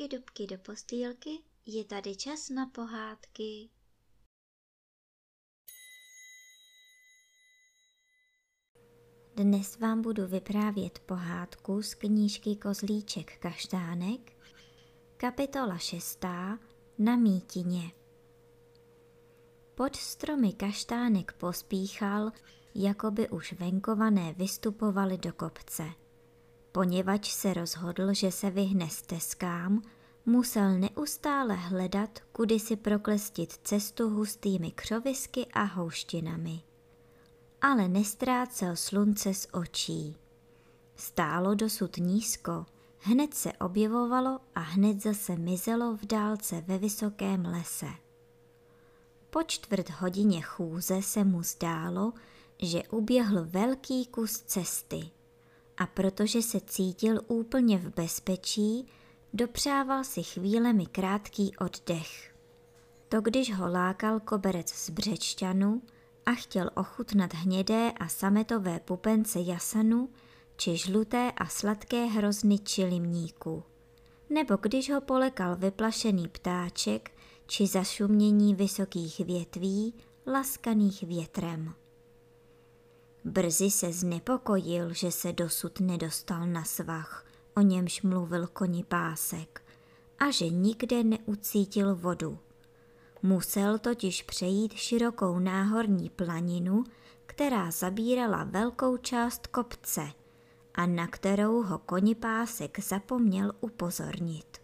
dubky, dubky do postýlky, je tady čas na pohádky. Dnes vám budu vyprávět pohádku z knížky Kozlíček kaštánek, kapitola 6. Na mítině. Pod stromy kaštánek pospíchal, jako by už venkované vystupovali do kopce. Poněvadž se rozhodl, že se vyhne stezkám, musel neustále hledat, kudy si proklestit cestu hustými křovisky a houštinami. Ale nestrácel slunce z očí. Stálo dosud nízko, hned se objevovalo a hned zase mizelo v dálce ve vysokém lese. Po čtvrt hodině chůze se mu zdálo, že uběhl velký kus cesty a protože se cítil úplně v bezpečí, dopřával si chvílemi krátký oddech. To když ho lákal koberec z břečťanu a chtěl ochutnat hnědé a sametové pupence jasanu, či žluté a sladké hrozny či limníku. Nebo když ho polekal vyplašený ptáček, či zašumění vysokých větví, laskaných větrem. Brzy se znepokojil, že se dosud nedostal na svah, o němž mluvil koni pásek, a že nikde neucítil vodu. Musel totiž přejít širokou náhorní planinu, která zabírala velkou část kopce a na kterou ho konipásek zapomněl upozornit.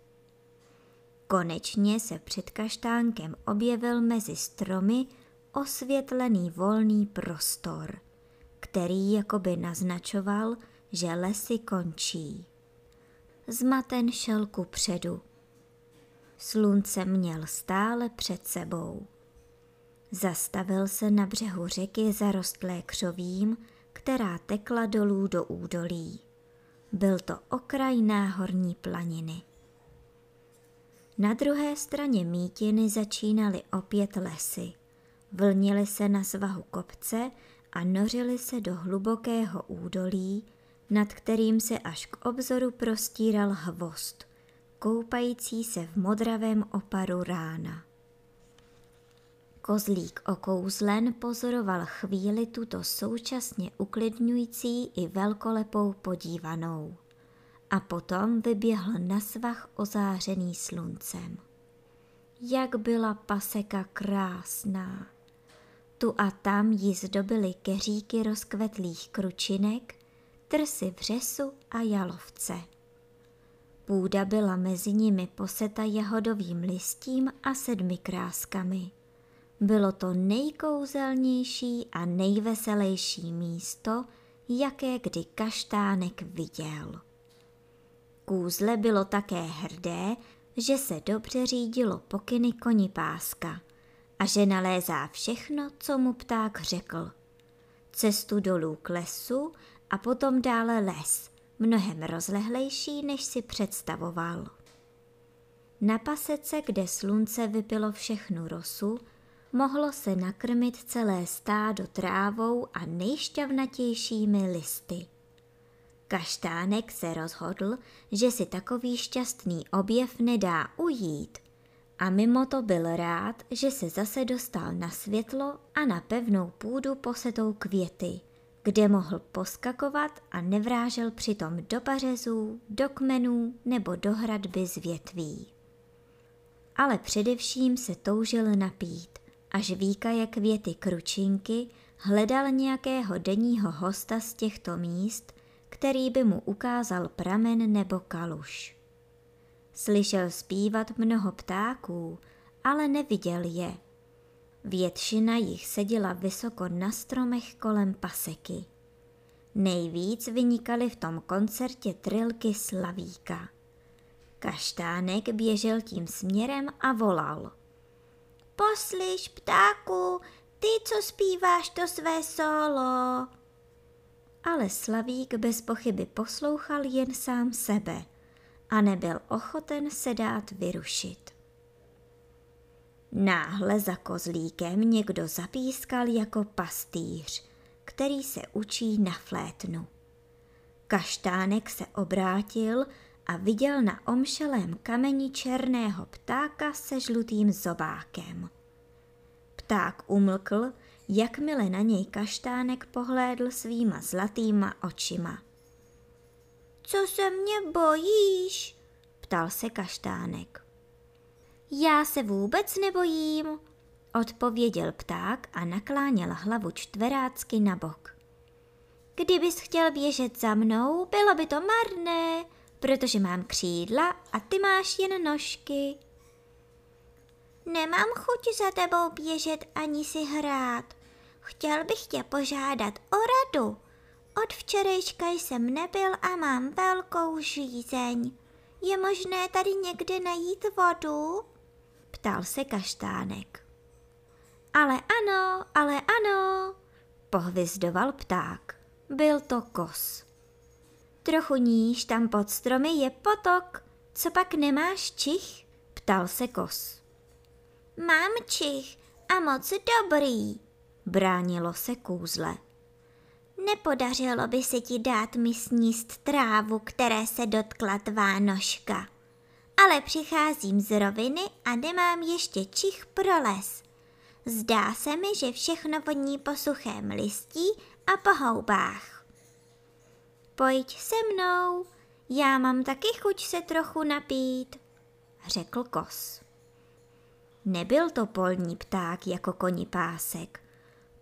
Konečně se před kaštánkem objevil mezi stromy osvětlený volný prostor – který jakoby naznačoval, že lesy končí. Zmaten šel ku předu. Slunce měl stále před sebou. Zastavil se na břehu řeky zarostlé křovím, která tekla dolů do údolí. Byl to okraj náhorní planiny. Na druhé straně mítiny začínaly opět lesy. Vlnily se na svahu kopce a nořili se do hlubokého údolí, nad kterým se až k obzoru prostíral hvost, koupající se v modravém oparu rána. Kozlík okouzlen pozoroval chvíli tuto současně uklidňující i velkolepou podívanou a potom vyběhl na svah ozářený sluncem. Jak byla paseka krásná! Tu a tam jí zdobily keříky rozkvetlých kručinek, trsy vřesu a jalovce. Půda byla mezi nimi poseta jahodovým listím a sedmi kráskami. Bylo to nejkouzelnější a nejveselější místo, jaké kdy kaštánek viděl. Kůzle bylo také hrdé, že se dobře řídilo pokyny koni páska – a že nalézá všechno, co mu pták řekl. Cestu dolů k lesu a potom dále les, mnohem rozlehlejší, než si představoval. Na pasece, kde slunce vypilo všechnu rosu, mohlo se nakrmit celé stádo trávou a nejšťavnatějšími listy. Kaštánek se rozhodl, že si takový šťastný objev nedá ujít a mimo to byl rád, že se zase dostal na světlo a na pevnou půdu posetou květy, kde mohl poskakovat a nevrážel přitom do pařezů, do kmenů nebo do hradby z větví. Ale především se toužil napít a žvíkaje květy kručinky hledal nějakého denního hosta z těchto míst, který by mu ukázal pramen nebo kaluš. Slyšel zpívat mnoho ptáků, ale neviděl je. Většina jich seděla vysoko na stromech kolem paseky. Nejvíc vynikaly v tom koncertě trilky Slavíka. Kaštánek běžel tím směrem a volal. Poslyš, ptáku, ty, co zpíváš to své solo. Ale Slavík bez pochyby poslouchal jen sám sebe – a nebyl ochoten se dát vyrušit. Náhle za kozlíkem někdo zapískal jako pastýř, který se učí na flétnu. Kaštánek se obrátil a viděl na omšelém kameni černého ptáka se žlutým zobákem. Pták umlkl, jakmile na něj kaštánek pohlédl svýma zlatýma očima. Co se mě bojíš? ptal se kaštánek. Já se vůbec nebojím, odpověděl pták a nakláněl hlavu čtverácky na bok. Kdybys chtěl běžet za mnou, bylo by to marné, protože mám křídla a ty máš jen nožky. Nemám chuť za tebou běžet ani si hrát. Chtěl bych tě požádat o radu. Od včerejška jsem nebyl a mám velkou žízeň. Je možné tady někde najít vodu? Ptal se kaštánek. Ale ano, ale ano, pohvizdoval pták. Byl to kos. Trochu níž tam pod stromy je potok, co pak nemáš čich? Ptal se kos. Mám čich a moc dobrý, bránilo se kůzle. Nepodařilo by se ti dát mi sníst trávu, které se dotkla tvá nožka. Ale přicházím z roviny a nemám ještě čich pro les. Zdá se mi, že všechno voní po suchém listí a po houbách. Pojď se mnou, já mám taky chuť se trochu napít, řekl kos. Nebyl to polní pták jako koni pásek.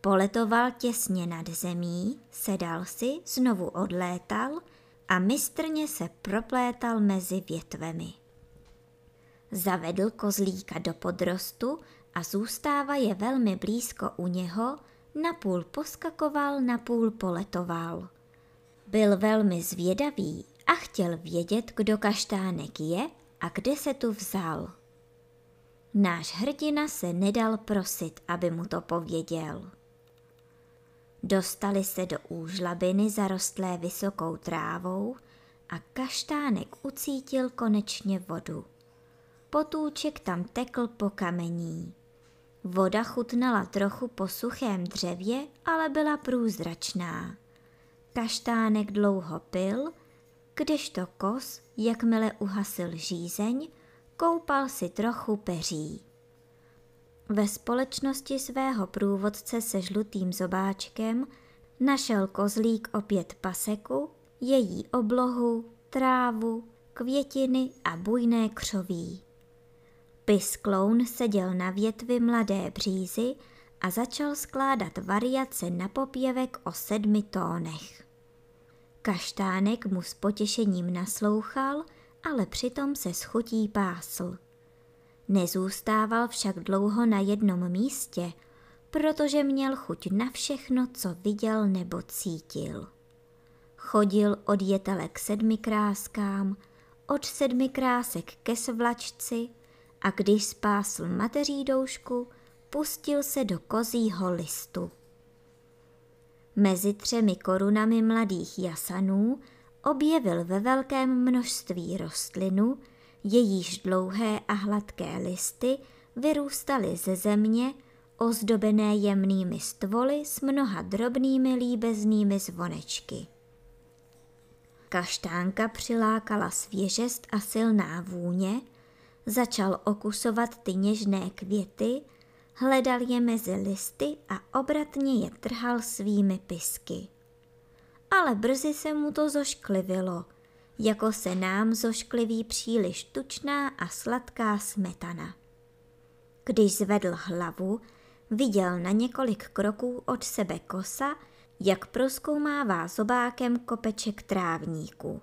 Poletoval těsně nad zemí, sedal si, znovu odlétal a mistrně se proplétal mezi větvemi. Zavedl kozlíka do podrostu a zůstává je velmi blízko u něho, napůl poskakoval, napůl poletoval. Byl velmi zvědavý a chtěl vědět, kdo kaštánek je a kde se tu vzal. Náš hrdina se nedal prosit, aby mu to pověděl. Dostali se do úžlabiny zarostlé vysokou trávou a kaštánek ucítil konečně vodu. Potůček tam tekl po kamení. Voda chutnala trochu po suchém dřevě, ale byla průzračná. Kaštánek dlouho pil, kdežto kos, jakmile uhasil žízeň, koupal si trochu peří. Ve společnosti svého průvodce se žlutým zobáčkem našel kozlík opět paseku, její oblohu, trávu, květiny a bujné křoví. Piskloun seděl na větvi mladé břízy a začal skládat variace na popěvek o sedmi tónech. Kaštánek mu s potěšením naslouchal, ale přitom se schutí pásl. Nezůstával však dlouho na jednom místě, protože měl chuť na všechno, co viděl nebo cítil. Chodil od jetele k sedmi kráskám, od sedmi krásek ke svlačci, a když spásl mateří doušku, pustil se do kozího listu. Mezi třemi korunami mladých jasanů objevil ve velkém množství rostlinu, jejíž dlouhé a hladké listy vyrůstaly ze země, ozdobené jemnými stvoly s mnoha drobnými líbeznými zvonečky. Kaštánka přilákala svěžest a silná vůně, Začal okusovat ty něžné květy, hledal je mezi listy a obratně je trhal svými pisky. Ale brzy se mu to zošklivilo, jako se nám zoškliví příliš tučná a sladká smetana. Když zvedl hlavu, viděl na několik kroků od sebe kosa, jak proskoumává zobákem kopeček trávníku.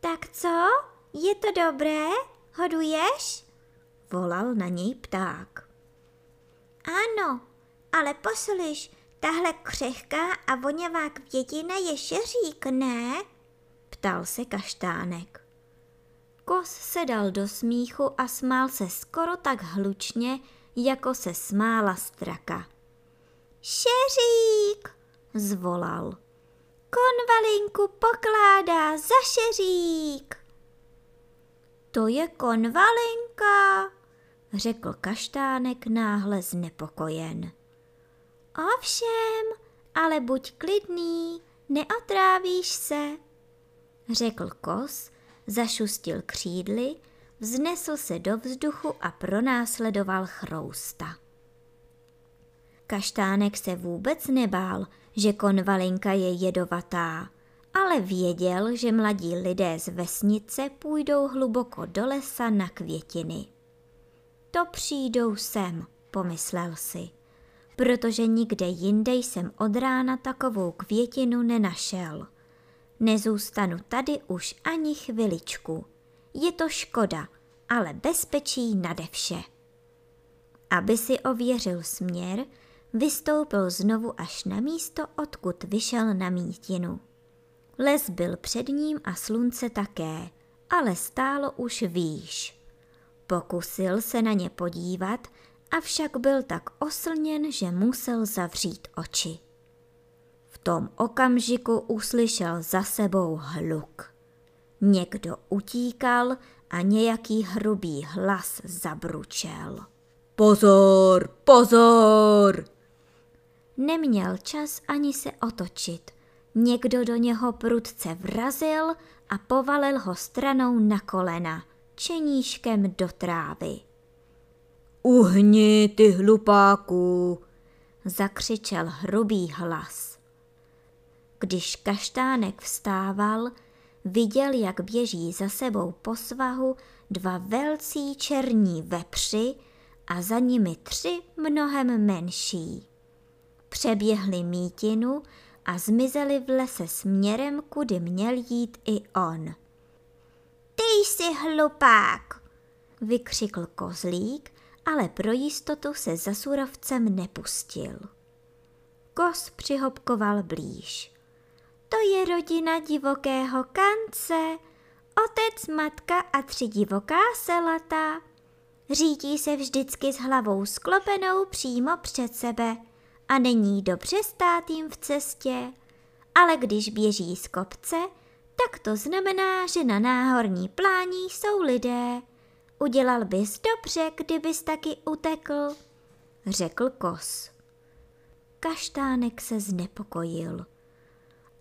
Tak co? Je to dobré? Hoduješ? Volal na něj pták. Ano, ale poslyš, tahle křehká a voněvá květina je šeřík, ne? Ptal se kaštánek. Kos se dal do smíchu a smál se skoro tak hlučně, jako se smála straka. Šeřík, zvolal. Konvalinku pokládá za šeřík. To je konvalinka, řekl kaštánek náhle znepokojen. Ovšem, ale buď klidný, neotrávíš se, řekl kos zašustil křídly, vznesl se do vzduchu a pronásledoval chrousta. Kaštánek se vůbec nebál, že konvalinka je jedovatá, ale věděl, že mladí lidé z vesnice půjdou hluboko do lesa na květiny. To přijdou sem, pomyslel si, protože nikde jinde jsem od rána takovou květinu nenašel. Nezůstanu tady už ani chviličku. Je to škoda, ale bezpečí nade vše. Aby si ověřil směr, vystoupil znovu až na místo, odkud vyšel na mítinu. Les byl před ním a slunce také, ale stálo už výš. Pokusil se na ně podívat, avšak byl tak oslněn, že musel zavřít oči. Tom okamžiku uslyšel za sebou hluk. Někdo utíkal a nějaký hrubý hlas zabručel. Pozor, pozor! Neměl čas ani se otočit. Někdo do něho prudce vrazil a povalil ho stranou na kolena, čeníškem do trávy. Uhni, ty hlupáku, zakřičel hrubý hlas. Když kaštánek vstával, viděl, jak běží za sebou po svahu dva velcí černí vepři a za nimi tři mnohem menší. Přeběhli mítinu a zmizeli v lese směrem, kudy měl jít i on. Ty jsi hlupák, vykřikl kozlík, ale pro jistotu se za surovcem nepustil. Kos přihopkoval blíž. To je rodina divokého kance, otec, matka a tři divoká selata. Řítí se vždycky s hlavou sklopenou přímo před sebe a není dobře stát jim v cestě, ale když běží z kopce, tak to znamená, že na náhorní plání jsou lidé. Udělal bys dobře, kdybys taky utekl, řekl kos. Kaštánek se znepokojil.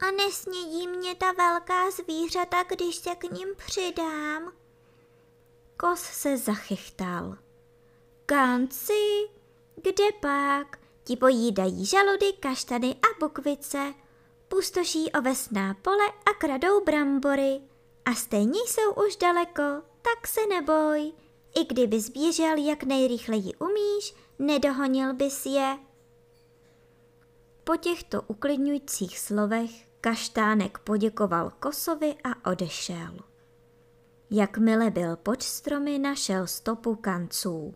A nesnědí mě ta velká zvířata, když se k ním přidám? Kos se zachychtal. Kanci, kde pak? Ti pojídají žaludy, kaštany a bukvice, pustoší ovesná pole a kradou brambory. A stejně jsou už daleko, tak se neboj. I kdyby zběžel, jak nejrychleji umíš, nedohonil bys je. Po těchto uklidňujících slovech kaštánek poděkoval kosovi a odešel. Jakmile byl pod stromy, našel stopu kanců.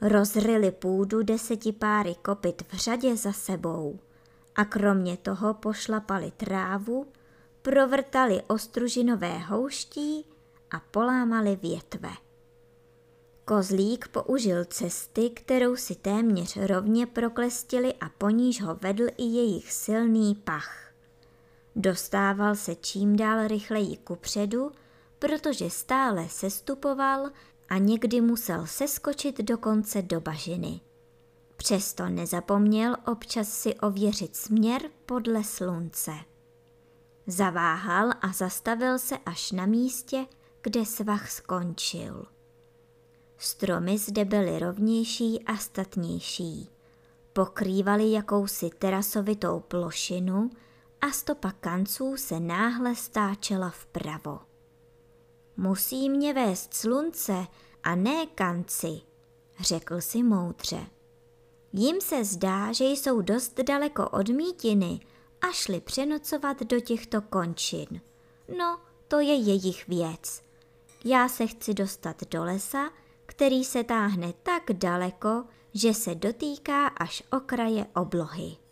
Rozryli půdu deseti páry kopit v řadě za sebou a kromě toho pošlapali trávu, provrtali ostružinové houští a polámali větve. Kozlík použil cesty, kterou si téměř rovně proklestili a po níž ho vedl i jejich silný pach. Dostával se čím dál rychleji kupředu, protože stále sestupoval a někdy musel seskočit dokonce do bažiny. Přesto nezapomněl občas si ověřit směr podle slunce. Zaváhal a zastavil se až na místě, kde svah skončil. Stromy zde byly rovnější a statnější. Pokrývaly jakousi terasovitou plošinu a stopa kanců se náhle stáčela vpravo. Musí mě vést slunce a ne kanci, řekl si moudře. Jim se zdá, že jsou dost daleko od mítiny a šli přenocovat do těchto končin. No, to je jejich věc. Já se chci dostat do lesa, který se táhne tak daleko, že se dotýká až okraje oblohy.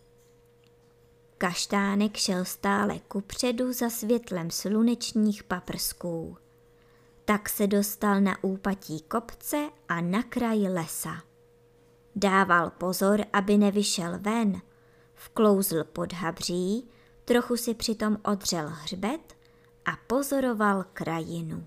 Kaštánek šel stále kupředu za světlem slunečních paprsků tak se dostal na úpatí kopce a na kraj lesa. Dával pozor, aby nevyšel ven, vklouzl pod habří, trochu si přitom odřel hřbet a pozoroval krajinu.